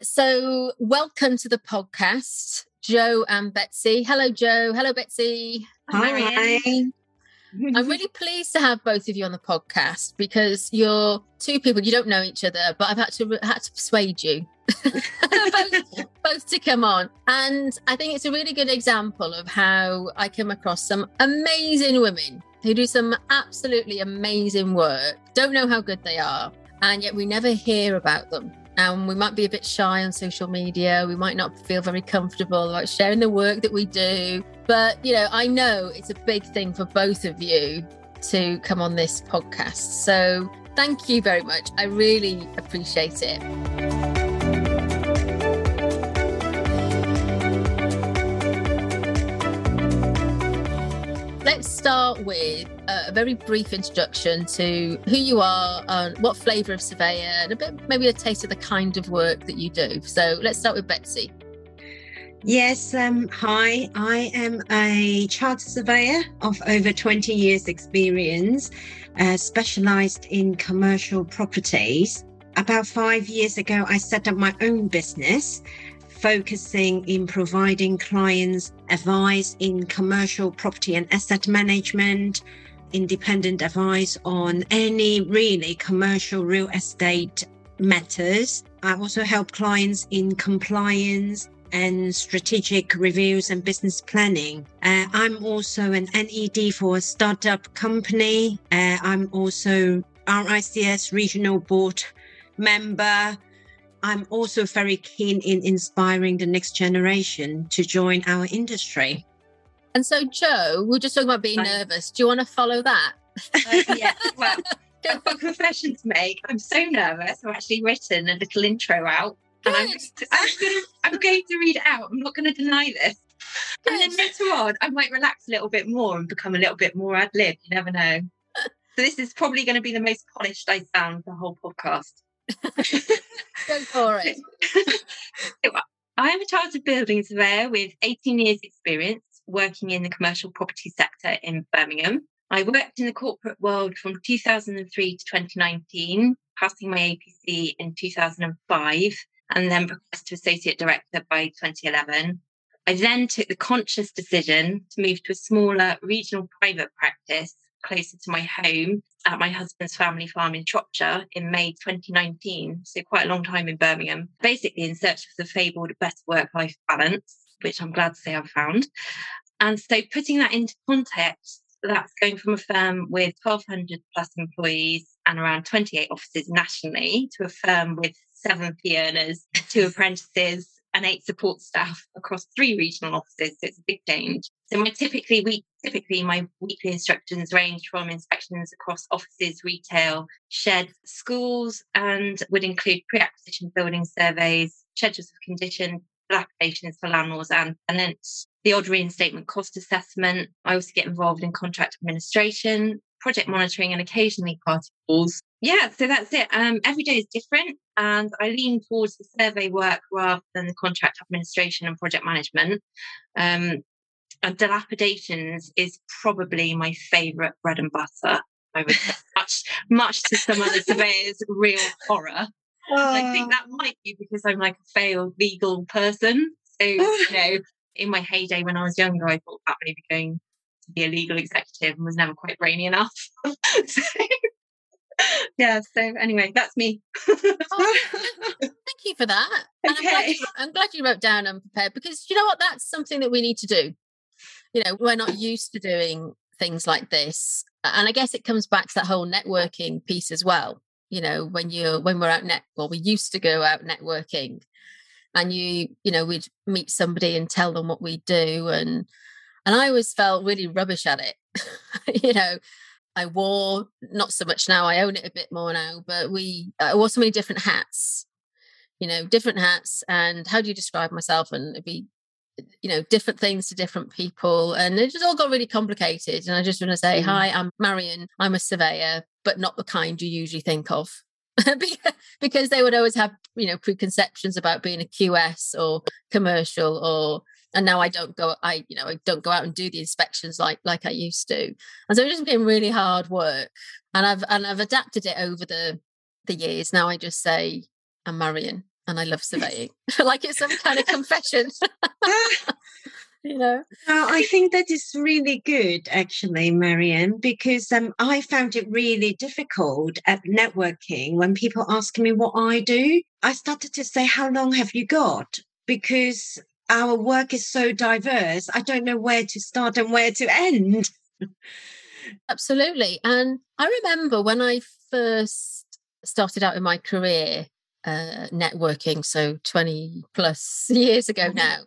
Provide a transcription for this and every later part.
So, welcome to the podcast, Jo and Betsy. Hello, Jo. Hello, Betsy. Hi. I'm really pleased to have both of you on the podcast because you're two people you don't know each other, but I've had to had to persuade you both, both to come on. And I think it's a really good example of how I come across some amazing women who do some absolutely amazing work. Don't know how good they are, and yet we never hear about them and we might be a bit shy on social media. We might not feel very comfortable about sharing the work that we do. But, you know, I know it's a big thing for both of you to come on this podcast. So thank you very much. I really appreciate it. let's start with a very brief introduction to who you are, and what flavour of surveyor, and a bit maybe a taste of the kind of work that you do. So let's start with Betsy. Yes, um, hi. I am a chartered surveyor of over 20 years' experience, uh, specialised in commercial properties. About five years ago, I set up my own business focusing in providing clients advice in commercial property and asset management, independent advice on any really commercial real estate matters. I also help clients in compliance and strategic reviews and business planning. Uh, I'm also an NED for a startup company. Uh, I'm also RICS regional board member. I'm also very keen in inspiring the next generation to join our industry. And so, Jo, we are just talking about being nervous. Do you want to follow that? Uh, yeah, well, I've got a confession to make. I'm so nervous. I've actually written a little intro out. And I'm, I'm, gonna, I'm going to read it out. I'm not going to deny this. Good. And then later on, I might relax a little bit more and become a little bit more ad lib. You never know. so, this is probably going to be the most polished I sound the whole podcast. Go for it. I am a chartered building surveyor with 18 years' experience working in the commercial property sector in Birmingham. I worked in the corporate world from 2003 to 2019, passing my APC in 2005, and then progressed to associate director by 2011. I then took the conscious decision to move to a smaller regional private practice closer to my home at my husband's family farm in Shropshire in May 2019. So quite a long time in Birmingham, basically in search of the fabled better work life balance, which I'm glad to say I've found. And so putting that into context, that's going from a firm with 1,200 plus employees and around 28 offices nationally to a firm with seven fee earners, two apprentices, and eight support staff across three regional offices. So it's a big change. So my typically week typically my weekly instructions range from inspections across offices, retail, sheds, schools, and would include pre-acquisition building surveys, schedules of condition, applications for landlords and tenants, the odd reinstatement cost assessment. I also get involved in contract administration, project monitoring, and occasionally party walls. Yeah, so that's it. Um, every day is different, and I lean towards the survey work rather than the contract administration and project management. Um, and dilapidations is probably my favourite bread and butter. I would say, much, much to some other surveyors' real horror. I think oh. that might be because I'm like a failed legal person. So, you know, in my heyday when I was younger, I thought about maybe going to be a legal executive and was never quite brainy enough. so, yeah, so anyway, that's me. oh, thank you for that. Okay. I'm glad, you, I'm glad you wrote down unprepared because you know what? That's something that we need to do. You know, we're not used to doing things like this. And I guess it comes back to that whole networking piece as well. You know, when you're when we're out net well, we used to go out networking and you, you know, we'd meet somebody and tell them what we do and and I always felt really rubbish at it. you know, I wore not so much now. I own it a bit more now, but we I wore so many different hats. You know, different hats. And how do you describe myself? And it'd be, you know, different things to different people, and it just all got really complicated. And I just want to say, mm. hi, I'm Marion. I'm a surveyor, but not the kind you usually think of. because they would always have you know preconceptions about being a QS or commercial or and now I don't go I you know I don't go out and do the inspections like like I used to and so it just became really hard work and I've and I've adapted it over the the years now I just say I'm Marion and I love surveying. like it's some kind of confession. You know? I think that is really good actually Marion because um, i found it really difficult at networking when people ask me what i do i started to say how long have you got? Because our work is so diverse i don't know where to start and where to end. Absolutely and i remember when i first started out in my career uh, networking so 20 plus years ago mm-hmm. now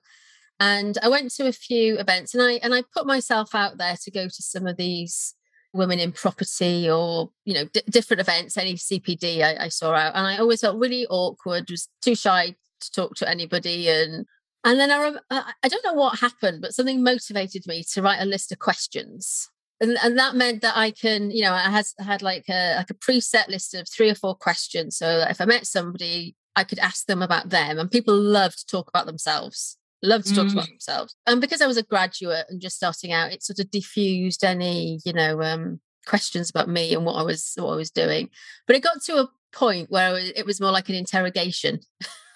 and I went to a few events and I and I put myself out there to go to some of these women in property or you know d- different events any cpd I, I, saw out. And i always felt really awkward was too shy to talk to anybody. And and then i rem- i don't know what happened but something motivated me to write a list of questions. And, and that meant that i can you know i had, had like a like a preset list of three or four questions so if i met somebody i could ask them about them and people love to talk about themselves love to talk mm. about themselves. And because I was a graduate and just starting out, it sort of diffused any, you know, um, questions about me and what I was what I was doing. But it got to a point where it was more like an interrogation.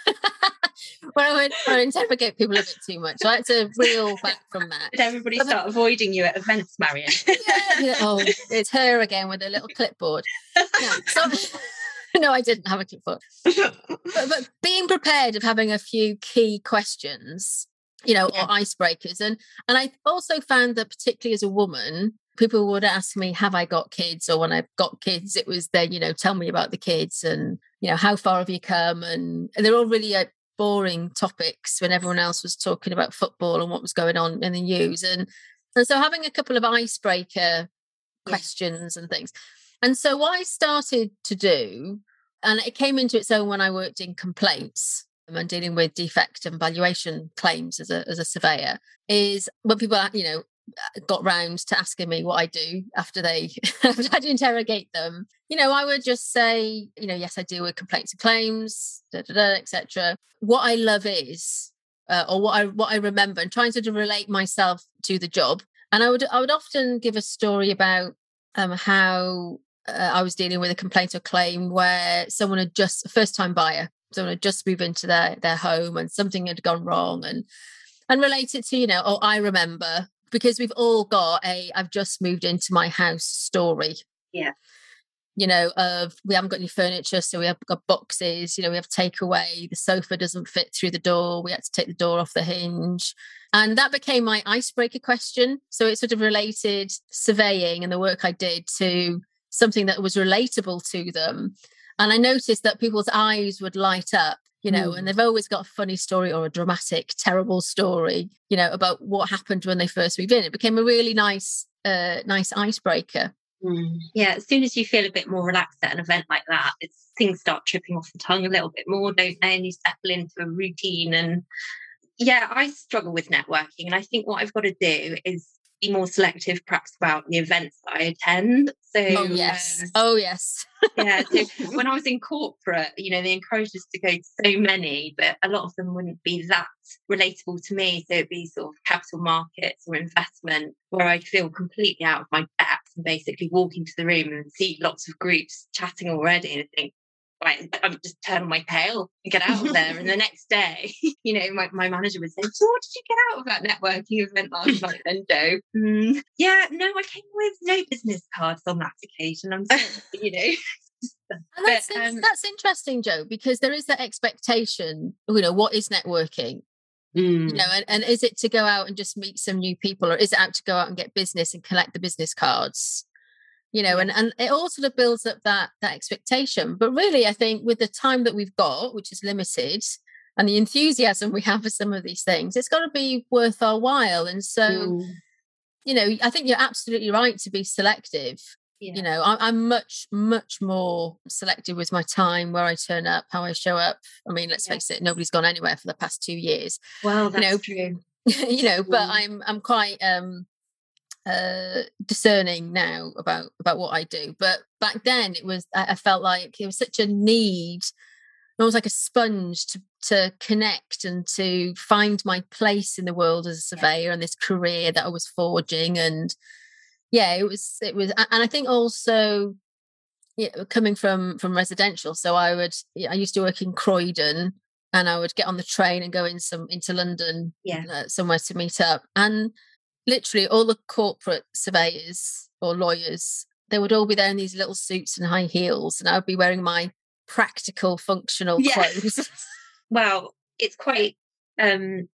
when I went to interrogate people a bit too much. So I had to reel back from that. Did everybody but start avoiding you at events, Marion? yeah, yeah, oh, it's her again with a little clipboard. Yeah, so, no, I didn't have a clipboard. but, but being prepared of having a few key questions, you know, yeah. or icebreakers. And and I also found that particularly as a woman, people would ask me, Have I got kids? Or when I've got kids, it was then, you know, tell me about the kids and, you know, how far have you come? And, and they're all really uh, boring topics when everyone else was talking about football and what was going on in the news. And and so having a couple of icebreaker yeah. questions and things. And so what I started to do, and it came into its own when I worked in complaints and dealing with defect and valuation claims as a as a surveyor, is when people you know got round to asking me what I do after they I interrogate them. You know, I would just say, you know, yes, I deal with complaints and claims, etc. What I love is, uh, or what I what I remember, and trying to relate myself to the job. And I would I would often give a story about um, how uh, I was dealing with a complaint or claim where someone had just first time buyer, someone had just moved into their their home and something had gone wrong and and relate it to you know oh I remember because we've all got a I've just moved into my house story. Yeah. You know, of we haven't got any furniture, so we have got boxes. You know, we have takeaway. The sofa doesn't fit through the door. We had to take the door off the hinge, and that became my icebreaker question. So it sort of related surveying and the work I did to something that was relatable to them. And I noticed that people's eyes would light up, you know, mm. and they've always got a funny story or a dramatic, terrible story, you know, about what happened when they first moved in. It became a really nice, uh, nice icebreaker. Mm. Yeah, as soon as you feel a bit more relaxed at an event like that, it's things start tripping off the tongue a little bit more, don't they? And you settle into a routine. And yeah, I struggle with networking. And I think what I've got to do is be more selective perhaps about the events that I attend. So Oh yes. Um, oh yes. yeah. So when I was in corporate, you know, they encouraged us to go to so many, but a lot of them wouldn't be that relatable to me. So it'd be sort of capital markets or investment where I'd feel completely out of my depth and basically walk into the room and see lots of groups chatting already and think, right, I would just turn on my tail and get out of there. and the next day, you know, my, my manager would say, So what did you get out of that networking event last night then, Jo? Mm, yeah, no, I came with no business cards on that occasion. I'm sorry, you know. And that's, but, um, that's interesting, Jo, because there is that expectation, you know, what is networking? Mm. You know, and, and is it to go out and just meet some new people, or is it out to go out and get business and collect the business cards? You know and and it all sort of builds up that that expectation. But really i think with the time that we've got which is limited and the enthusiasm we have for some of these things it's got to be worth our while. And so mm. you know i think you're absolutely right to be selective. Yeah. you know I, am much much more selective with my time where i turn up how i show up. I mean let's yeah. face it nobody's gone anywhere for the past two years. Well that's you know, true. you know but i'm i'm quite um uh, discerning now about about what I do. But back then, it was I, felt like it was such a need, almost like a sponge to to connect and to find my place in the world as a surveyor and this career that I was forging. And yeah, it was it was, and I think also. Yeah, coming from from residential, so I would. I used to work in Croydon, and I would get on the train and go in some into London, yeah, uh, somewhere to meet up. And literally, all the corporate surveyors or lawyers, they would all be there in these little suits and high heels, and I would be wearing my practical, functional yeah. clothes. well, it's quite um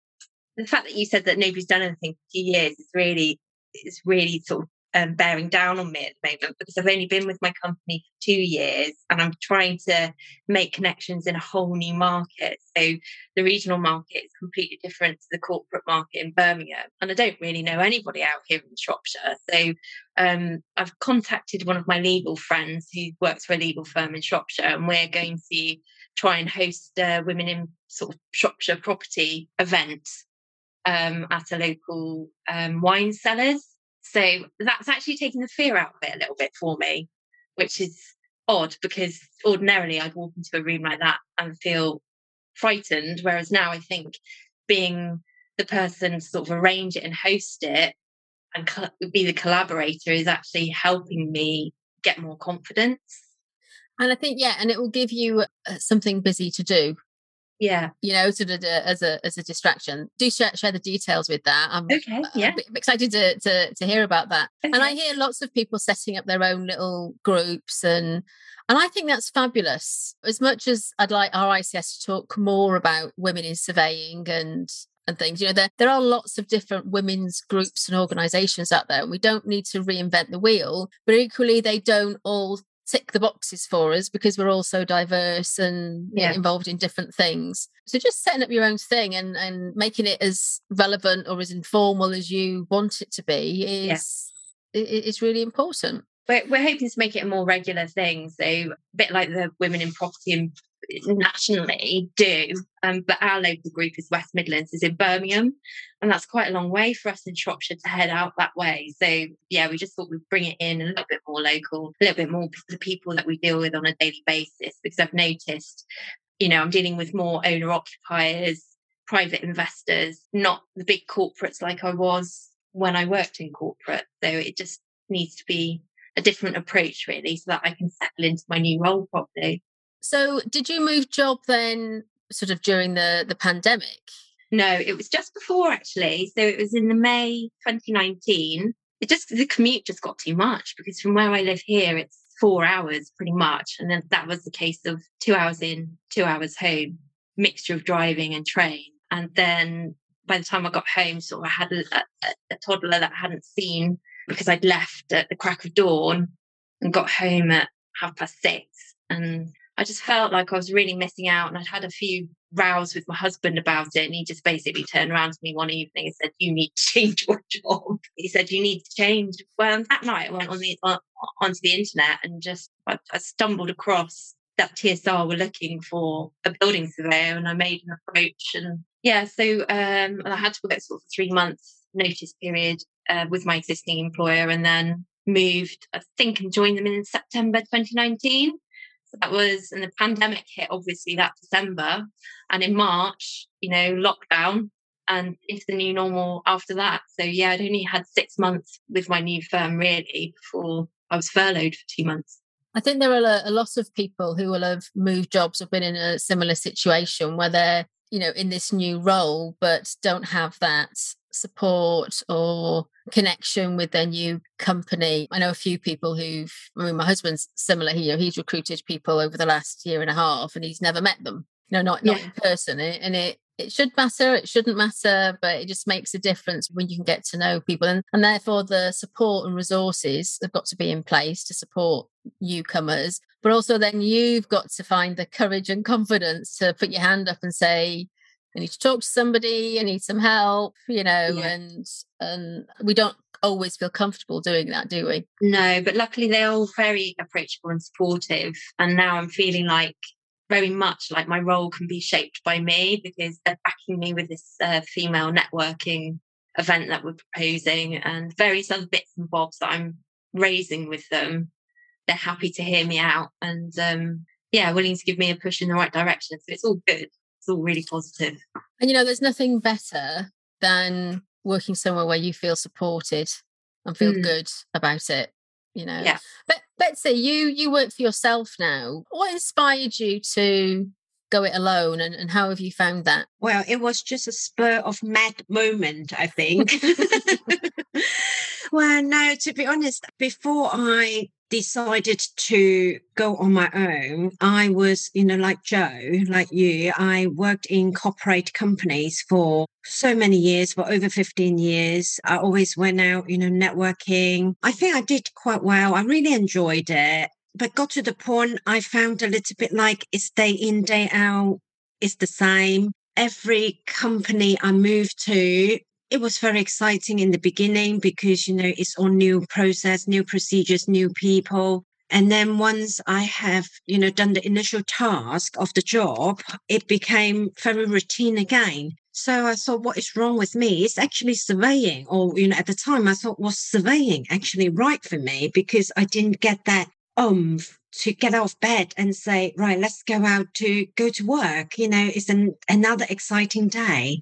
the fact that you said that nobody's done anything for two years is really is really sort of um, bearing down on me at the moment because I've only been with my company for two years and I'm trying to make connections in a whole new market. So the regional market is completely different to the corporate market in Birmingham. And I don't really know anybody out here in Shropshire. So um, I've contacted one of my legal friends who works for a legal firm in Shropshire, and we're going to try and host a Women in sort of Shropshire property event um, at a local um, wine cellars. So that's actually taking the fear out of it a little bit for me, which is odd because ordinarily I'd walk into a room like that and feel frightened. Whereas now I think being the person to sort of arrange it and host it and be the collaborator is actually helping me get more confidence. And I think, yeah, and it will give you uh, something busy to do yeah. you know sort of as a as a distraction. Do share, share the details with that. I'm okay yeah. I'm excited to, to to hear about that. Okay. and i hear lots of people setting up their own little groups and and i think that's fabulous. As much as i'd like RICS to talk more about women in surveying and and things you know there, there are lots of different women's groups and organizations out there and we don't need to reinvent the wheel but equally they don't all tick the boxes for us because we're all so diverse and yeah. involved in different things. So just setting up your own thing and, and making it as relevant or as informal as you want it to be is yeah. is really important. We're, we're hoping to make it a more regular thing. So a bit like the women in property and nationally do, um, but our local group is West Midlands, is in Birmingham, and that's quite a long way for us in Shropshire to head out that way. So yeah, we just thought we'd bring it in a little bit more local, a little bit more the people that we deal with on a daily basis, because I've noticed, you know, I'm dealing with more owner occupiers, private investors, not the big corporates like I was when I worked in corporate. So it just needs to be a different approach really so that I can settle into my new role properly. So, did you move job then, sort of during the the pandemic? No, it was just before actually. So it was in the May 2019. It just the commute just got too much because from where I live here, it's four hours pretty much, and then that was the case of two hours in, two hours home, mixture of driving and train. And then by the time I got home, sort of I had a, a, a toddler that I hadn't seen because I'd left at the crack of dawn and got home at half past six. And I just felt like I was really missing out. And I'd had a few rows with my husband about it. And he just basically turned around to me one evening and said, You need to change your job. He said, You need to change. Well, that night I went on the on, onto the internet and just I, I stumbled across that TSR were looking for a building surveyor and I made an approach and yeah, so um I had to work sort of three months notice period uh, with my existing employer and then moved, I think, and joined them in September 2019 that was, and the pandemic hit obviously that December. And in March, you know, lockdown and into the new normal after that. So yeah, I'd only had six months with my new firm really before I was furloughed for two months. I think there are a lot of people who will have moved jobs or been in a similar situation where they're, you know, in this new role, but don't have that support or connection with their new company. I know a few people who've, I mean, my husband's similar. He, you know, he's recruited people over the last year and a half and he's never met them, you know, not, not yeah. in person. And it, it should matter, it shouldn't matter, but it just makes a difference when you can get to know people. And, and therefore, the support and resources have got to be in place to support newcomers. But also, then you've got to find the courage and confidence to put your hand up and say, I need to talk to somebody, I need some help, you know, yeah. and and we don't always feel comfortable doing that, do we? No, but luckily they're all very approachable and supportive. And now I'm feeling like very much like my role can be shaped by me because they're backing me with this uh, female networking event that we're proposing and various other bits and bobs that I'm raising with them. They're happy to hear me out and um, yeah, willing to give me a push in the right direction. So it's all good it's all really positive. And you know, there's nothing better than working somewhere where you feel supported and feel mm. good about it. You know, yeah. But Betsy, you you work for yourself now. What inspired you to go it alone and, and how have you found that well it was just a spur of mad moment i think well no to be honest before i decided to go on my own, I was, you know, like Jo, like you, I worked in corporate companies for so many years, for over 15 years. I always went out, you know, networking. I think I did quite well. I really enjoyed it. But got to the point I found a little bit like it's day in, day out, it's the same. Every company I moved to, it was very exciting in the beginning because you know it's all new process new procedures new people. And then once i have you know done the initial task of the job it became very routine again. So i thought what is wrong with me? It's actually surveying or you know at the time i thought was surveying actually right for me? Because i didn't get that um to get out of bed and say, right, let's go out to go to work. You know, it's an, another exciting day.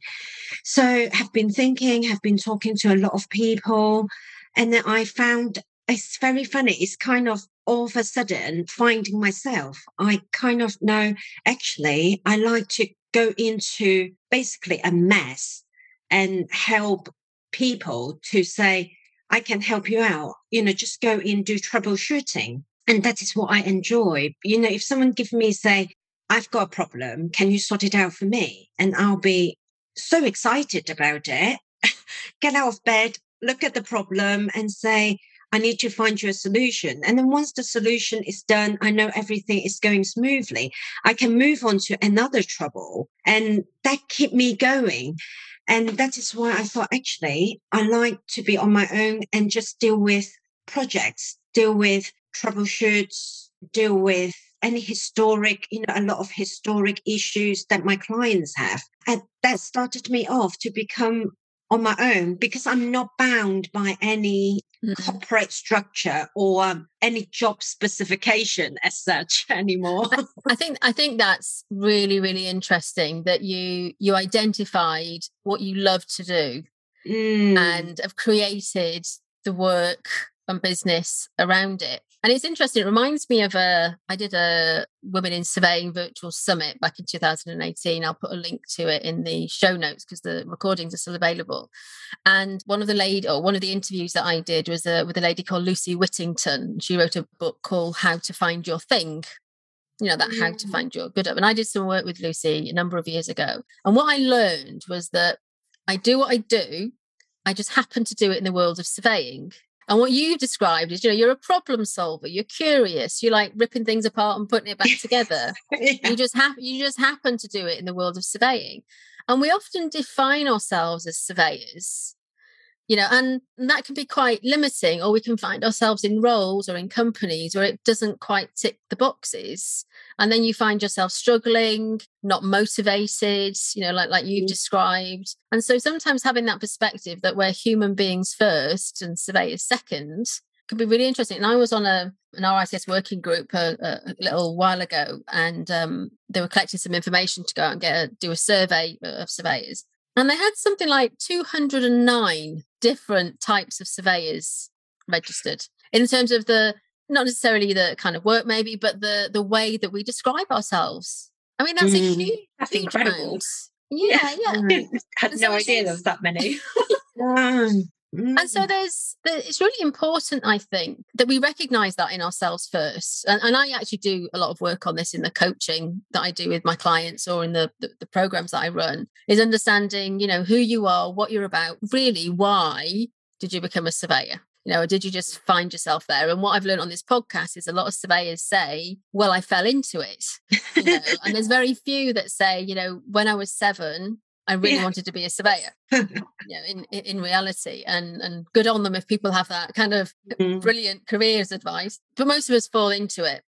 So have been thinking, have been talking to a lot of people. And then I found it's very funny. It's kind of all of a sudden finding myself. I kind of know actually I like to go into basically a mess and help people to say, I can help you out. You know, just go in, do troubleshooting and that is what I enjoy. You know, if someone give me say, I've got a problem, can you sort it out for me? And I'll be so excited about it. Get out of bed, look at the problem and say, I need to find you a solution. And then once the solution is done, I know everything is going smoothly. I can move on to another trouble and that keep me going. And that is why I thought actually I like to be on my own and just deal with projects, deal with troubleshoots, deal with any historic, you know, a lot of historic issues that my clients have. And that started me off to become on my own because I'm not bound by any mm-hmm. corporate structure or um, any job specification as such anymore. I think I think that's really really interesting that you you identified what you love to do mm. and have created the work and business around it. And it's interesting. It reminds me of a, I did a Women in Surveying virtual summit back in 2018. I'll put a link to it in the show notes because the recordings are still available. And one of the lady, or one of the interviews that I did was a, uh, with a lady called Lucy Whittington. She wrote a book called How to Find Your Thing. You know, that how to mm. find your good up. And I did some work with Lucy a number of years ago. And what I learned was that I do what I do. I just happen to do it in the world of surveying. And what you described is, you know, you're a problem solver. You're curious. You like ripping things apart and putting it back together. yeah. You just have you just happen to do it in the world of surveying. And we often define ourselves as surveyors you know and that can be quite limiting or we can find ourselves in roles or in companies where it doesn't quite tick the boxes and then you find yourself struggling not motivated you know like like you've mm. described. And so sometimes having that perspective that we're human beings first and surveyors second can be really interesting. And i was on a an RICS working group a, a little while ago and um, they were collecting some information to go out and get a, do a survey of surveyors and they had something like 209 different types of surveyors registered in terms of the not necessarily the kind of work maybe but the the way that we describe ourselves. I mean that's mm, a huge that's incredible. amount. yeah yeah, yeah. had no idea there was that many Mm. And so there's, it's really important, I think, that we recognize that in ourselves first. And, and, I actually do a lot of work on this in the coaching that I do with my clients or in the, the, the programs that I run is understanding, you know, who you are, what you're about, really why did you become a surveyor? You know, or did you just find yourself there? And what I've learned on this podcast is a lot of surveyors say, well, I fell into it. You know? and there's very few that say, you know, when I was seven, I really yeah. wanted to be a surveyor. you know, in in reality, and and good on them if people have that kind of mm. brilliant careers advice. But most of us fall into it.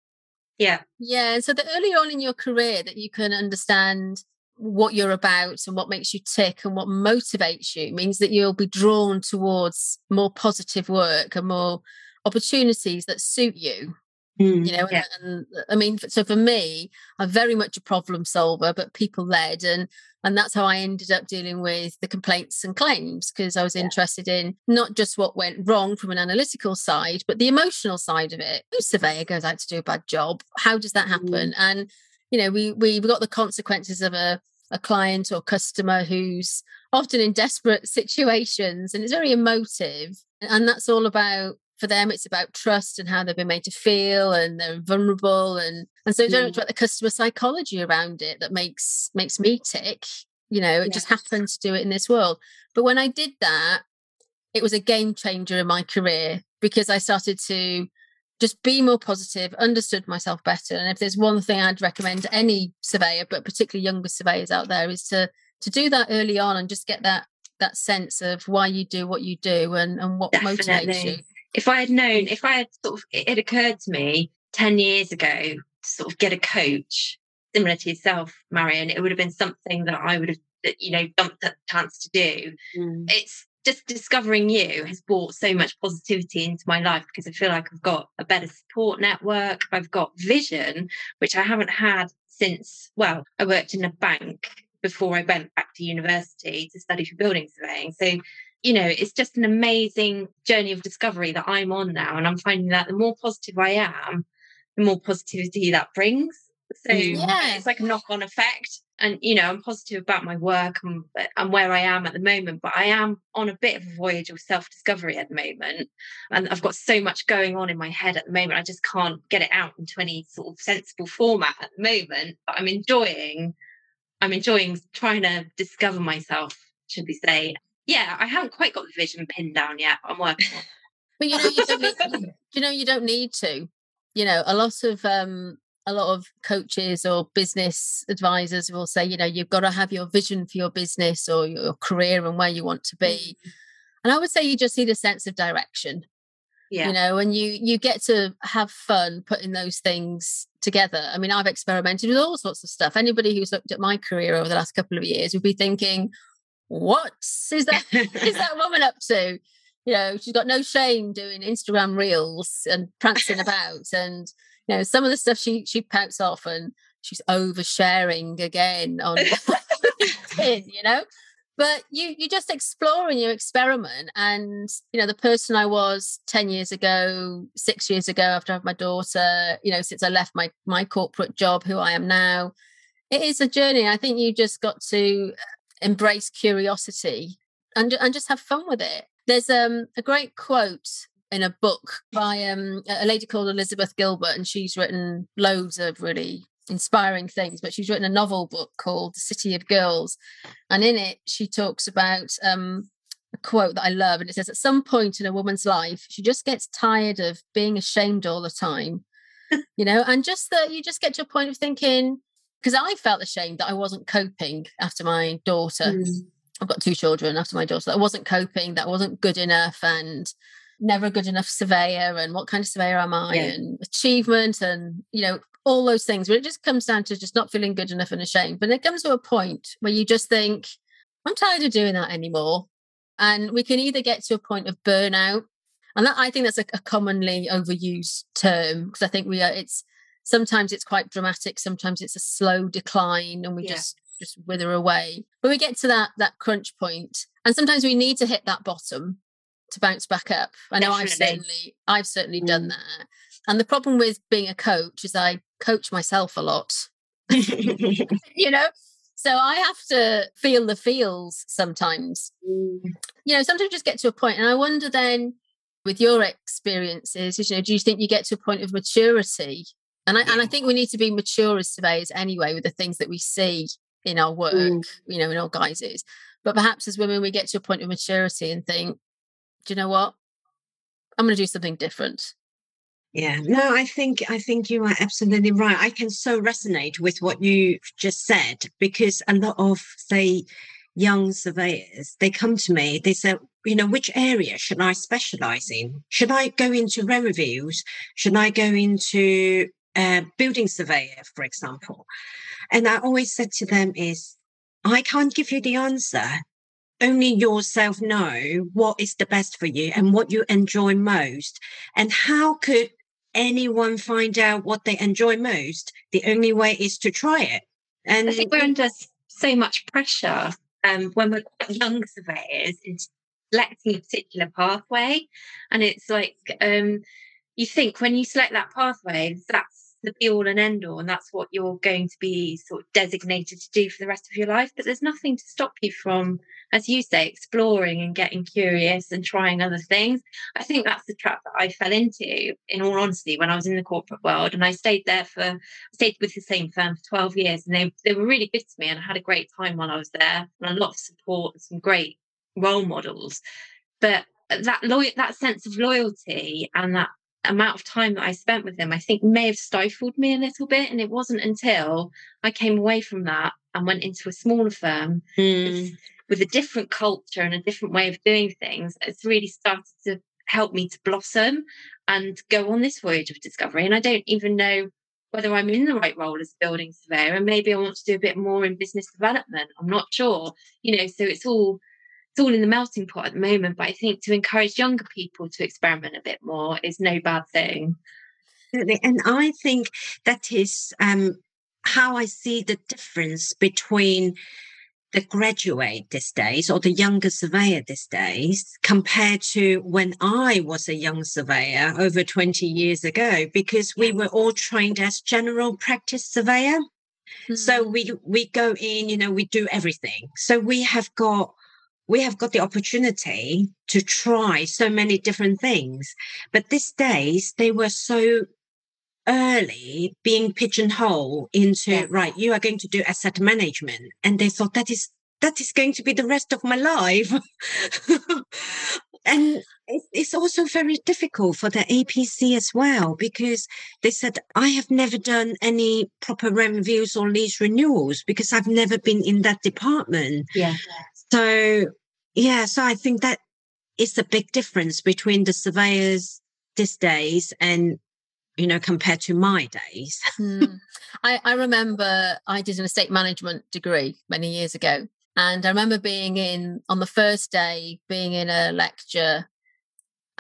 Yeah, yeah. And so the earlier on in your career that you can understand what you're about and what makes you tick and what motivates you means that you'll be drawn towards more positive work and more opportunities that suit you Mm, you know, yeah. and, and, I mean, so for me, I'm very much a problem solver, but people led, and and that's how I ended up dealing with the complaints and claims because I was yeah. interested in not just what went wrong from an analytical side, but the emotional side of it. Who surveyor goes out to do a bad job? How does that happen? Mm. And you know, we we've got the consequences of a a client or customer who's often in desperate situations and it's very emotive and that's all about for them it's about trust and how they've been made to feel and they're vulnerable and and so mm. about the customer psychology around it that makes makes me tick you know it yes. just happens to do it in this world but when i did that it was a game changer in my career because i started to just be more positive understood myself better and if there's one thing i'd recommend any surveyor but particularly younger surveyors out there is to to do that early on and just get that that sense of why you do what you do and and what Definitely. motivates you if I had known, if I had sort of, it had occurred to me 10 years ago to sort of get a coach similar to yourself, Marion, it would have been something that I would have, you know, jumped at the chance to do. Mm. It's just discovering you has brought so much positivity into my life because I feel like I've got a better support network. I've got vision, which I haven't had since, well, I worked in a bank before I went back to university to study for building surveying. So you know, it's just an amazing journey of discovery that I'm on now. And I'm finding that the more positive I am, the more positivity that brings. So yeah. it's like a knock on effect. And, you know, I'm positive about my work and, and where I am at the moment, but I am on a bit of a voyage of self discovery at the moment. And I've got so much going on in my head at the moment. I just can't get it out into any sort of sensible format at the moment. But I'm enjoying, I'm enjoying trying to discover myself, should we say, yeah, I haven't quite got the vision pinned down yet. I'm working on. but you know, you don't need, you know, you don't need to. You know, a lot of um, a lot of coaches or business advisors will say, you know, you've got to have your vision for your business or your career and where you want to be. Mm-hmm. And I would say you just need a sense of direction. Yeah. You know, and you you get to have fun putting those things together. I mean, I've experimented with all sorts of stuff. Anybody who's looked at my career over the last couple of years would be thinking, what is that is that woman up to? You know, she's got no shame doing Instagram reels and prancing about. And, you know, some of the stuff she she pouts off and she's oversharing again on LinkedIn, you know. But you you just explore and you experiment. And, you know, the person I was 10 years ago, six years ago after I had my daughter, you know, since I left my my corporate job, who I am now, it is a journey. I think you just got to embrace curiosity and, and just have fun with it. There's um, a great quote in a book by um, a lady called Elizabeth Gilbert, and she's written loads of really inspiring things. But she's written a novel book called The City of Girls, and in it she talks about um, a quote that I love, and it says, "At some point in a woman's life, she just gets tired of being ashamed all the time." you know, and just that you just get to a point of thinking, because I felt ashamed that I wasn't coping after my daughter. Mm. I've got two children after my daughter. That I wasn't coping, that I wasn't good enough, and never a good enough surveyor. And what kind of surveyor am I? Yeah. And achievement, and you know all those things. But it just comes down to just not feeling good enough and ashamed. But it comes to a point where you just think, I'm tired of doing that anymore. And we can either get to a point of burnout, and that I think that's a, a commonly overused term because I think we are. It's sometimes it's quite dramatic sometimes it's a slow decline and we yeah. just just wither away but we get to that that crunch point and sometimes we need to hit that bottom to bounce back up i know Definitely. i've certainly i've certainly mm. done that and the problem with being a coach is i coach myself a lot you know so i have to feel the feels sometimes mm. you know sometimes just get to a point and i wonder then with your experiences you know do you think you get to a point of maturity and I, and I think we need to be mature as surveyors anyway with the things that we see in our work, mm. you know, in our guises. But perhaps as women, we get to a point of maturity and think, do you know what? I'm going to do something different. Yeah, no, I think I think you are absolutely right. I can so resonate with what you just said because a lot of say young surveyors they come to me they say you know which area should i specialize in should i go into reviews should i go into a building surveyor, for example. And I always said to them is, I can't give you the answer. Only yourself know what is the best for you and what you enjoy most. And how could anyone find out what they enjoy most? The only way is to try it. And I think we're under so much pressure um, when we're young surveyors selecting a particular pathway. And it's like, um, you think when you select that pathway, that's the be all and end all, and that's what you're going to be sort of designated to do for the rest of your life. But there's nothing to stop you from, as you say, exploring and getting curious and trying other things. I think that's the trap that I fell into, in all honesty, when I was in the corporate world. And I stayed there for, stayed with the same firm for 12 years, and they, they were really good to me, and I had a great time while I was there, and a lot of support and some great role models. But that loyal that sense of loyalty and that amount of time that I spent with them, I think may have stifled me a little bit. And it wasn't until I came away from that and went into a smaller firm mm. with, with, a different culture and a different way of doing things, it's really started to help me to blossom and go on this voyage of discovery. And I don't even know whether I'm in the right role as a building surveyor. And maybe I want to do a bit more in business development. I'm not sure. You know, so it's all it's all in the melting pot at the moment. But I think to encourage younger people to experiment a bit more is no bad thing. And I think that is um, how I see the difference between the graduate these days or the younger surveyor these days compared to when I was a young surveyor over 20 years ago, because we were all trained as general practice surveyor. Mm-hmm. So we we go in, you know, we do everything. So we have got we have got the opportunity to try so many different things. But these days, they were so early being pigeonholed into, yeah. right, you are going to do asset management. And they thought that is, that is going to be the rest of my life. and it's also very difficult for the APC as well because they said I have never done any proper reviews or lease renewals because I've never been in that department. Yeah. So yeah, so I think that is the big difference between the surveyors these days and you know compared to my days. mm. I, I remember I did an estate management degree many years ago, and I remember being in on the first day being in a lecture.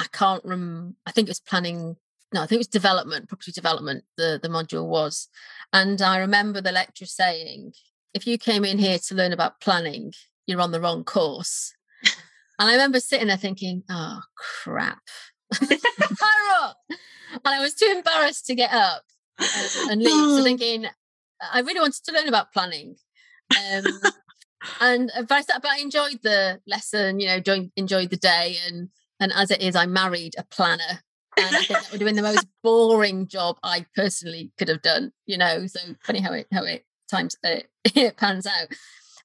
I can't remember. I think it was planning no, I think it was development, property development, the, the module was. And I remember the lecturer saying, if you came in here to learn about planning, you're on the wrong course. And I remember sitting there thinking, oh, crap. and I was too embarrassed to get up and, and leave. So thinking, I really wanted to learn about planning. Um, and uh, but I, but I enjoyed the lesson, you know, enjoyed, enjoyed the day. And, and as it is, I married a planner. And I think that would have been the most boring job I personally could have done, you know. So funny how it how it times it, it pans out.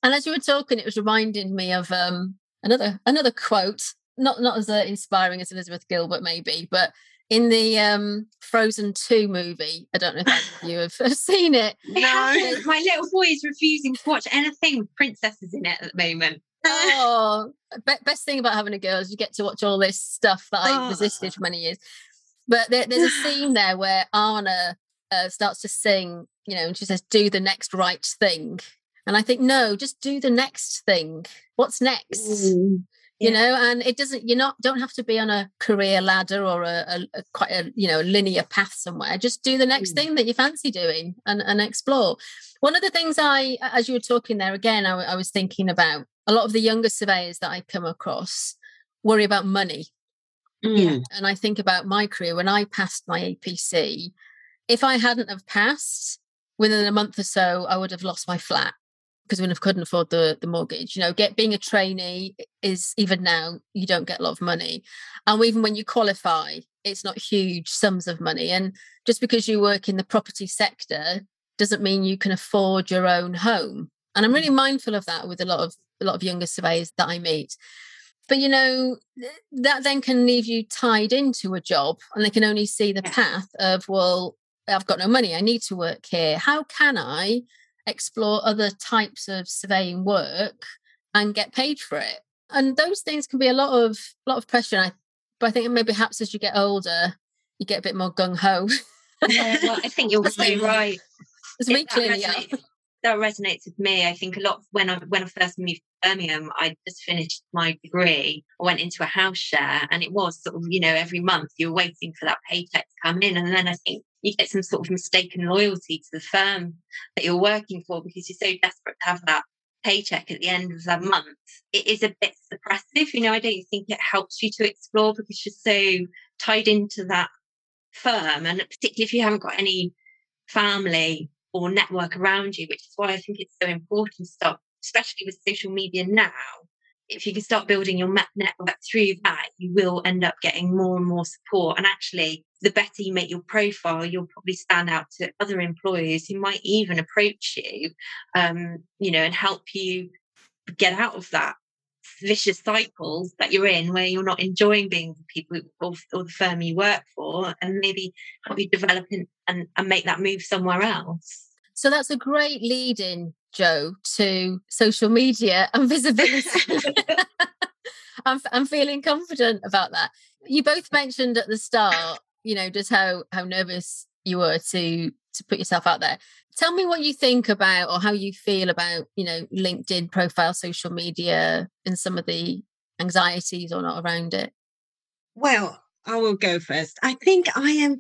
And as you were talking, it was reminding me of um, another another quote, not not as uh, inspiring as Elizabeth Gilbert maybe, but in the um, Frozen 2 movie. I don't know if you have seen it. No, my little boy is refusing to watch anything with princesses in it at the moment. oh, be- best thing about having a girl is you get to watch all this stuff that I oh. resisted for many years. But there, there's a scene there where Anna uh, starts to sing, you know, and she says, "Do the next right thing," and I think, no, just do the next thing. What's next? Mm, yeah. You know, and it doesn't. You're not don't have to be on a career ladder or a, a, a quite a you know linear path somewhere. Just do the next mm. thing that you fancy doing and and explore. One of the things I, as you were talking there again, I, I was thinking about a lot of the younger surveyors that I come across worry about money. Mm. And I think about my career when I passed my APC. If I hadn't have passed, within a month or so, I would have lost my flat because we couldn't afford the the mortgage. You know, get being a trainee is even now you don't get a lot of money, and even when you qualify, it's not huge sums of money. And just because you work in the property sector doesn't mean you can afford your own home. And I'm really mm. mindful of that with a lot of a lot of younger surveyors that I meet. But you know, that then can leave you tied into a job and they can only see the path of, well, I've got no money, I need to work here. How can I explore other types of surveying work and get paid for it. And those things can be a lot of a lot of pressure. I, but I think maybe perhaps as you get older, you get a bit more gung ho. yeah, well, I think you're so right. It's me clearly that resonates with me. I think a lot when I when I first moved to Birmingham, I just finished my degree. I went into a house share, and it was sort of you know every month you're waiting for that paycheck to come in, and then I think you get some sort of mistaken loyalty to the firm that you're working for because you're so desperate to have that paycheck at the end of the month. It is a bit suppressive, you know. I don't think it helps you to explore because you're so tied into that firm, and particularly if you haven't got any family or network around you, which is why I think it's so important to especially with social media now. If you can start building your network through that, you will end up getting more and more support. And actually, the better you make your profile, you'll probably stand out to other employers who might even approach you, um, you know, and help you get out of that vicious cycles that you're in where you're not enjoying being with people or, or the firm you work for and maybe help you develop in, and, and make that move somewhere else. So that's a great lead in, Jo, to social media and visibility. I'm, I'm feeling confident about that. You both mentioned at the start, you know, just how how nervous you were to to put yourself out there. Tell me what you think about or how you feel about, you know, LinkedIn profile, social media, and some of the anxieties or not around it. Well, I will go first. I think I am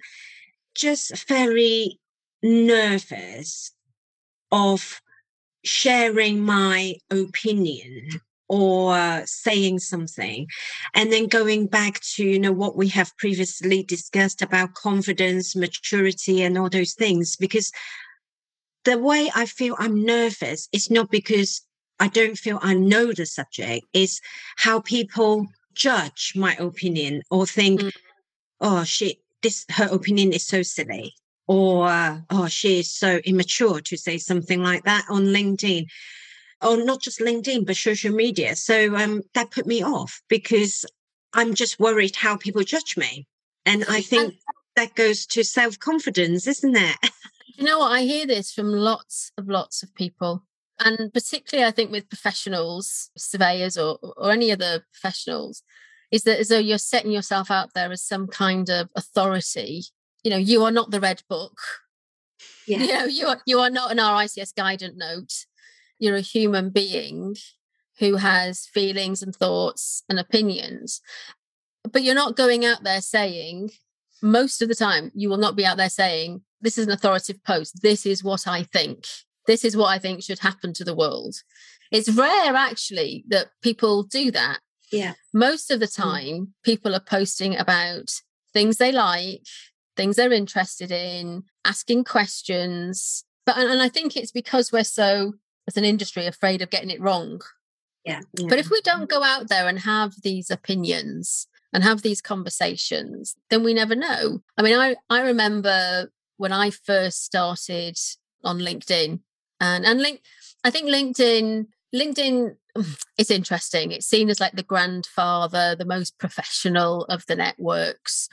just very nervous of sharing my opinion or saying something and then going back to you know what we have previously discussed about confidence maturity and all those things because the way i feel i'm nervous is not because i don't feel i know the subject is how people judge my opinion or think mm. oh shit this her opinion is so silly or oh she is so immature to say something like that on linkedin or not just LinkedIn, but social media. So um, that put me off because I'm just worried how people judge me. And I think that goes to self confidence, isn't it? you know what? I hear this from lots of lots of people. And particularly, I think with professionals, surveyors, or, or any other professionals, is that as though you're setting yourself out there as some kind of authority. You know, you are not the red book. Yeah. You know, you are, you are not an RICS guidance note you're a human being who has feelings and thoughts and opinions. But you're not going out there saying, most of the time, you will not be out there saying, this is an authoritative post. This is what I think. This is what I think should happen to the world. It's rare, actually, that people do that. Yeah. Most of the mm. time, people are posting about things they like, things they're interested in, asking questions. But and I think it's because we're so as an industry afraid of getting it wrong. Yeah. yeah. But if we don't go out there and have these opinions and have these conversations, then we never know. I mean, I, I remember when I first started on LinkedIn and, and link, I think LinkedIn, LinkedIn is interesting. It's seen as like the grandfather, the most professional of the networks.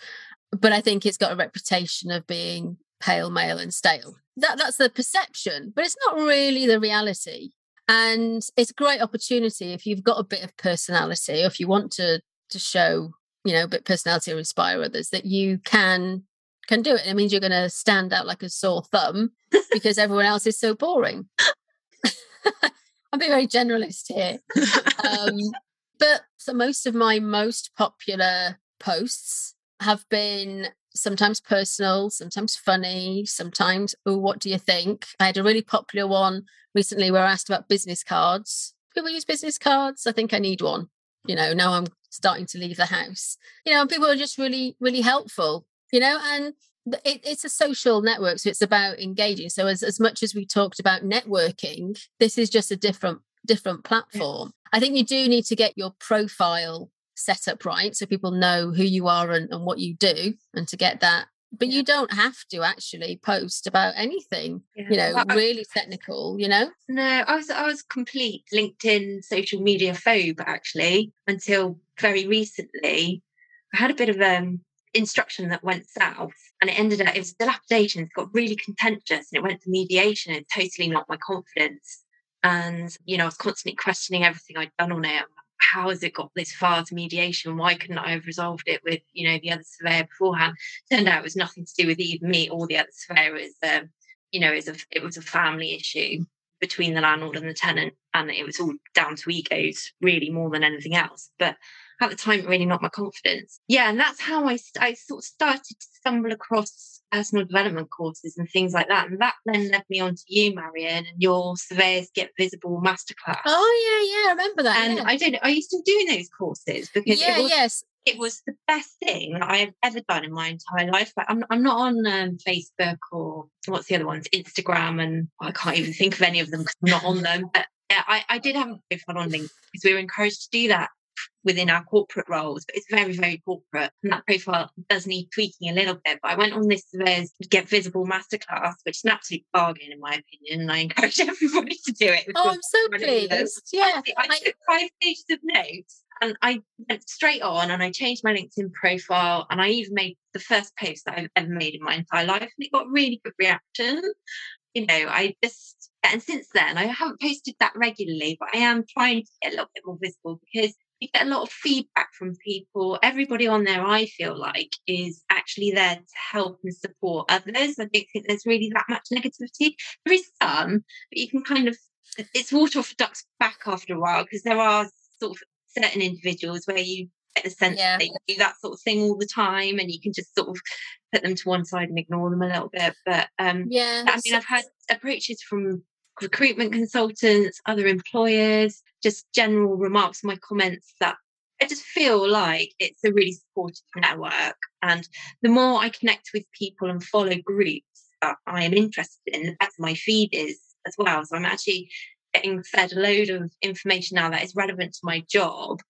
But I think it's got a reputation of being pale, male, and stale that that's the perception, but it's not really the reality. And it's a great opportunity if you've got a bit of personality, or if you want to to show, you know, a bit of personality or inspire others, that you can can do it. It means you're going to stand out like a sore thumb because everyone else is so boring. I'm being very generalist here. Um, but so most of my most popular posts have been sometimes personal, sometimes funny, sometimes, oh, what do you think? I had a really popular one recently where I asked about business cards. People use business cards. I think I need one. You know, now I'm starting to leave the house. You know, and people are just really, really helpful, you know, and it, it's a social network. So it's about engaging. So as, as much as we talked about networking, this is just a different, different platform. I think you do need to get your profile set up right so people know who you are and, and what you do and to get that. But yeah. you don't have to actually post about anything yeah. you know really technical you know? No i was i was complete linkedin social media phobe actually until very recently. I had a bit of um instruction that went south and it ended up it was dilapidation it got really contentious and it went to mediation and totally knocked my confidence. And you know i was constantly questioning everything i'd done on it how has it got this far to mediation? Why couldn't I have resolved it with, you know, the other surveyor beforehand? Turned out it was nothing to do with either me or the other surveyor. It was, um, you know, it was, a, it was a family issue between the landlord and the tenant, and it was all down to egos, really, more than anything else. But at the time, really not my confidence. Yeah, and that's how I, I sort of started to stumble across personal development courses and things like that. And that then led me on to you, Marion, and your Surveyors Get Visible masterclass. Oh yeah, yeah, I remember that. And yeah. I don't. Are you still doing those courses? Because yeah, was... yes. it was the best thing that I have ever done in my entire life. But I'm, I'm not on um, Facebook or what's the other ones, Instagram, and I can't even think of any of them because I'm not on them. But yeah, I, I did have a profile on LinkedIn because we were encouraged to do that within our corporate roles, but it's very, very corporate. And that profile does need tweaking a little bit. But I went on this Surveyors Get Visible masterclass, which is an absolute bargain, in my opinion. And I encourage everybody to do it. Oh, I'm so pleased. Yeah. I, I took five pages of notes and I went straight on and I changed my LinkedIn profile and I even made the first post that I've ever made in my entire life. And it got really good reaction. You know, I just, and since then, I haven't posted that regularly, but I am trying to get a little bit more visible because you get a lot of feedback from people. Everybody on there, I feel like, is actually there to help and support others. I don't think there's really that much negativity. There is some, but you can kind of, it's water off a duck's back after a while because there are sort of certain individuals where you get the sense yeah. they do that sort of thing all the time and you can just sort of put them to one side and ignore them a little bit. But um, yeah, I mean, I've had approaches from recruitment consultants, other employers, just general remarks, my comments that I just feel like it's a really supportive network. And the more I connect with people and follow groups that I am interested in, the better my feed is as well. So I'm actually getting fed a load of information now that is relevant to my job.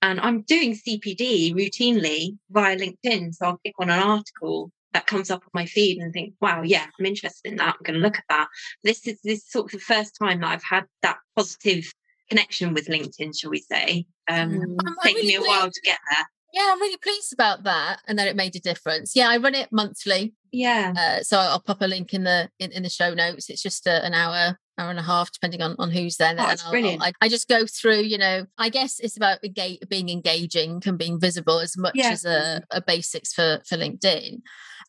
And I'm doing CPD routinely via LinkedIn. So I'll click on an article that comes up on my feed and think, wow, yeah, I'm interested in that. I'm going to look at that. This is this is sort of the first time that I've had that positive connection with LinkedIn, shall we say? Um, mm. taking really me a while to get there. Yeah, I'm really pleased about that, and that it made a difference. Yeah, I run it monthly. Yeah. Uh, so I'll pop a link in the in, in the show notes. It's just a, an hour hour and a half, depending on, on who's there. Oh, and I'll, brilliant. I'll, I, I, just go through, you know, I guess it's about engage, being engaging and being visible as much yeah. as a, a, basics for, for LinkedIn.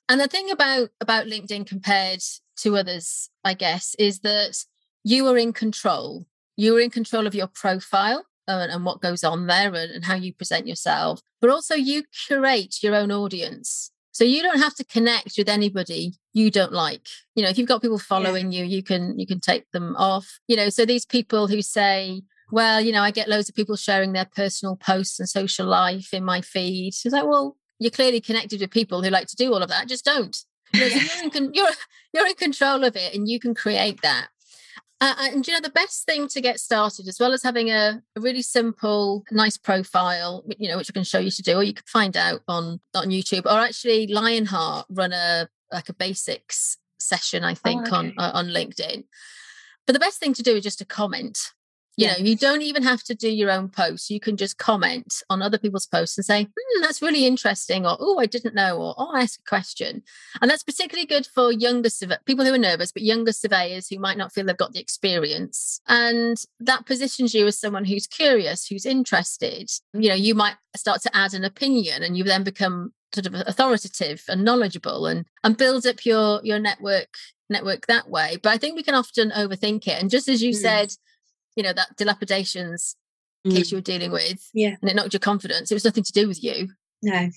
And the thing about, about LinkedIn compared to others, I guess, is that you are in control. You are in control of your profile and, and what goes on there and, and how you present yourself, but also you curate your own audience. So you don't have to connect with anybody you don't like. You know, if you've got people following yeah. you, you can you can take them off. You know, so these people who say, well, you know, I get loads of people sharing their personal posts and social life in my feed. It's like, well, you're clearly connected with people who like to do all of that. Just don't. You know, so you're, in con- you're, you're in control of it and you can create that. Uh, and you know the best thing to get started, as well as having a, a, really simple, nice profile, you know, which I can show you to do, or you can find out on on YouTube, or actually Lionheart run a like a basics session, I think, oh, okay. on uh, on LinkedIn. But the best thing to do is just to comment you know, you don't even have to do your own posts. You can just comment on other people's posts and say, hmm, that's really interesting, or oh, I didn't know, or oh, I asked a question. And that's particularly good for younger people who are nervous, but younger surveyors who might not feel they've got the experience. And that positions you as someone who's curious, who's interested. You know, you might start to add an opinion and you then become sort of authoritative and knowledgeable and and build up your your network network that way but i think we can often overthink it and just as you mm. said you know, that dilapidations mm. case you were dealing with. Yeah. And it knocked your confidence. It was nothing to do with you. No.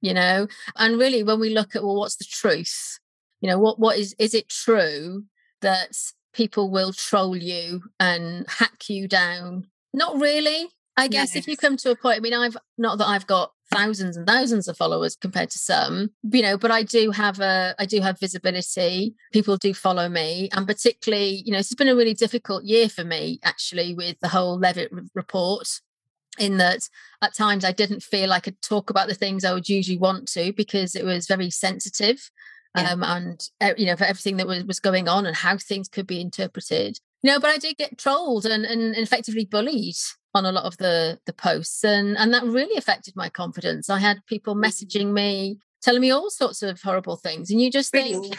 You know, and really when we look at well, what's the truth? You know, what what is is it true that people will troll you and hack you down? Not really. I guess yes. if you come to a point, I mean, I've not that I've got thousands and thousands of followers compared to some you know but i do have a i do have visibility. People do follow me and particularly you know it's been a really difficult year for me actually with the whole levitt report in that at times i didn't feel i could talk about the things i would usually want to because it was very sensitive yeah. um, and you know for everything that was, was going on and how things could be interpreted. You know but i did get trolled and, and effectively bullied on a lot of the the posts and and that really affected my confidence. I had people mm. messaging me telling me all sorts of horrible things and you just think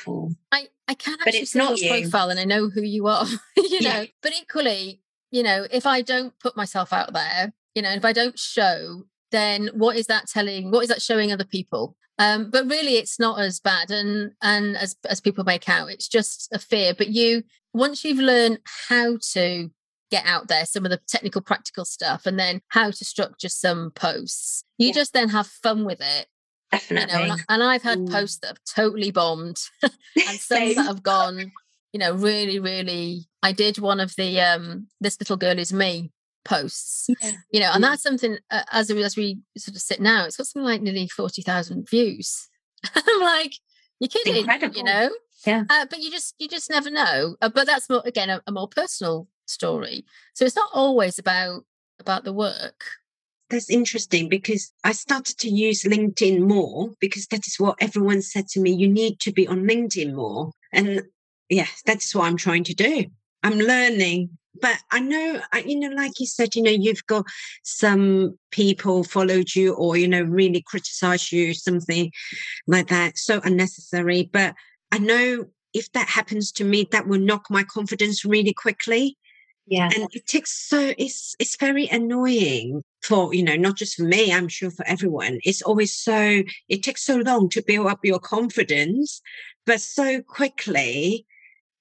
i i can actually see your profile and i know who you are you know? Yeah. but equally you know if i don't put myself out there you know if i don't show then what is that telling what is that showing other people? Um, but really it's not as bad and and as as people make out it's just a fear. But you once you've learned how to get out there some of the technical practical stuff and then how to structure some posts you yeah. just then have fun with it definitely you know, and, I, have had Ooh. posts that have totally bombed and some that have gone you know really really i did one of the um this little girl is me posts. Yeah. You know, and that's something uh, as as we sort of sit now, it's got something like nearly forty thousand views. I'm like, you're kidding, Incredible. you know? Yeah. Uh, but you just you just never know. Uh, but that's more again a, a more personal story. So it's not always about about the work. That's interesting because I started to use LinkedIn more because that is what everyone said to me. You need to be on LinkedIn more. And yeah, that's what I'm trying to do. I'm learning. But I know, you know, like you said, you know, you've got some people followed you or, you know, really criticize you, something like that. So unnecessary. But I know if that happens to me, that will knock my confidence really quickly. Yeah. And it takes so it's it's very annoying for, you know, not just for me, I'm sure for everyone. It's always so it takes so long to build up your confidence, but so quickly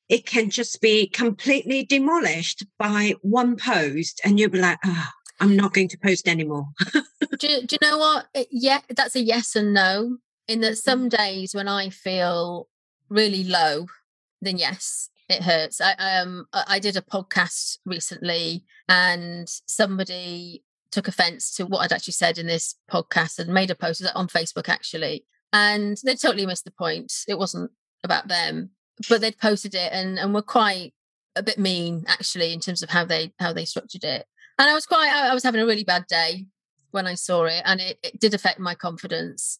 it can just be completely demolished by one post and you'll be like, oh, I'm not going to post anymore. do, do you know what? Yeah, that's a yes and no. In that some mm-hmm. days when I feel really low, then yes, it hurts. I um I did a podcast recently and somebody took offense to what I'd actually said in this podcast and made a post on Facebook actually. And they totally missed the point. It wasn't about them, but they'd posted it and and were quite a bit mean actually in terms of how they how they structured it. And I was quite I was having a really bad day when I saw it and it, it did affect my confidence.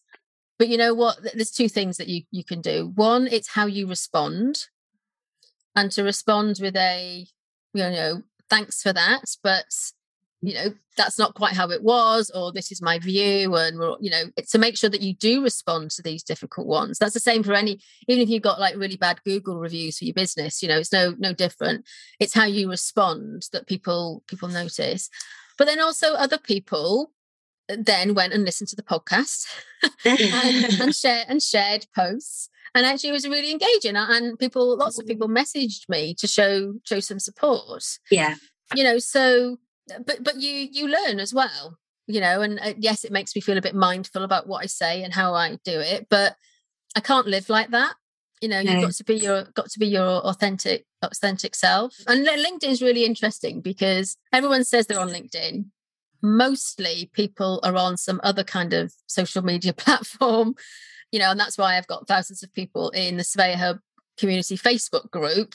But you know what? There's two things that you you can do. One, it's how you respond and to respond with a you know thanks for that but you know that's not quite how it was or this is my view and we're you know to make sure that you do respond to these difficult ones. That's the same for any even if you've got like really bad google reviews for your business you know it's no no different. It's how you respond that people people notice. But then also other people uh, then went and listened to the podcast and, and share and shared posts and actually it was really engaging and people lots of people messaged me to show show some support. Yeah. You know so but but you you learn as well you know and uh, yes it makes me feel a bit mindful about what i say and how i do it but i can't live like that. You know no. you've got to be your got to be your authentic authentic self. And linkedin is really interesting because everyone says they're on linkedin. Mostly people are on some other kind of social media platform you know, and that's why I've got thousands of people in the Surveyor Hub community Facebook group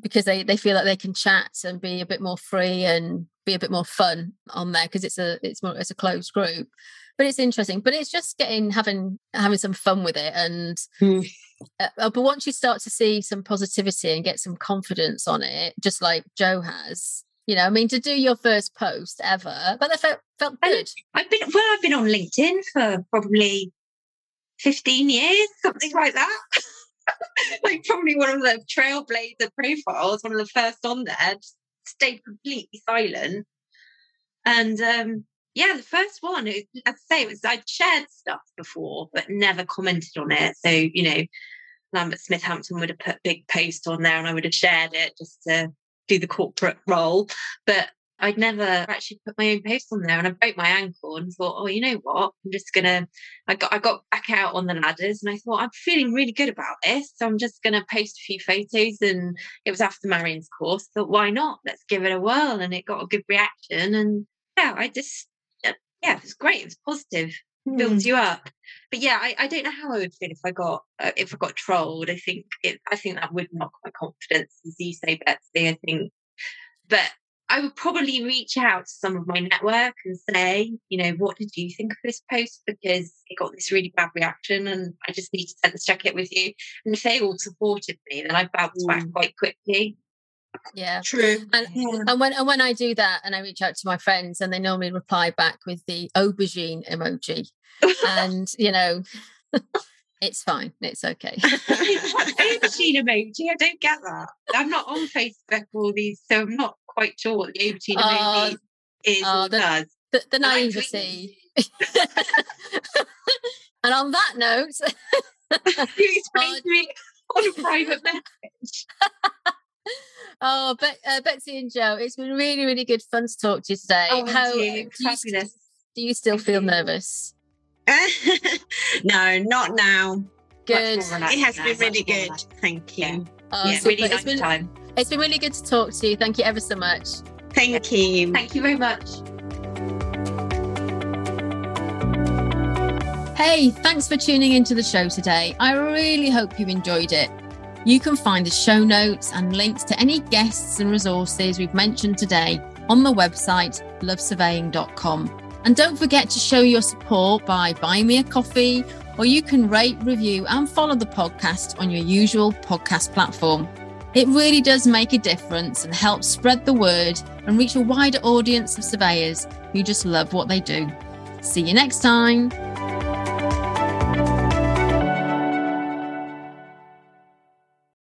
because they they feel like they can chat and be a bit more free and be a bit more fun on there because it's a it's more it's a closed group. But it's interesting but it's just getting having having some fun with it and mm. uh, but once you start to see some positivity and get some confidence on it just like Jo has you know i mean to do your first post ever but that felt felt good. I've been well i've been on linkedin for probably 15 years, something like that. like probably one of the trailblazer profiles, one of the first on there, just stayed completely silent. And um, yeah, the first one, it, I'd say it was I'd shared stuff before, but never commented on it. So, you know, Lambert Smith Hampton would have put big post on there and I would have shared it just to do the corporate role. But I'd never actually put my own post on there and I broke my ankle and thought, oh, you know what? I'm just gonna I got I got back out on the ladders and I thought I'm feeling really good about this. So I'm just gonna post a few photos and it was after Marion's course. Thought, why not? Let's give it a whirl. And it got a good reaction. And yeah, I just yeah, it was great. It was positive. Mm. Builds you up. But yeah, I, I don't know how I would feel if I got uh, if I got trolled. I think it I think that would knock my confidence, as you say, Betsy. I think but I would probably reach out to some of my network and say, you know, what did you think of this post? Because it got this really bad reaction and I just need to sense check it with you. And if they all supported me, then I bounced mm. back quite quickly. Yeah, true. And, yeah. and when and when I do that, and I reach out to my friends, and they normally reply back with the aubergine emoji, and you know, it's fine, it's okay. aubergine emoji, I don't get that. I'm not on Facebook all these, so I'm not quite sure what the Overtune uh, movie is uh, or the, does. The, the naivety. and on that note, you explained to me on a private message. oh, Be- uh, Betsy and Jo, it's been really, really good fun to talk to you today. Oh, How you. Do, you, do you still feel nervous? no, not now. Good. It has been really good. Thank you. Oh, yeah really nice been, time. It's been really good to talk to you. Thank you ever so much. Thank you. Thank you very much. Hey, thanks for tuning into the show today. I really hope you enjoyed it. You can find the show notes and links to any guests and resources we've mentioned today on the website lovesurveying.com. And don't forget to show your support by buying me a coffee, or you can rate, review, and follow the podcast on your usual podcast platform. It really does make a difference and helps spread the word and reach a wider audience of surveyors who just love what they do. See you next time.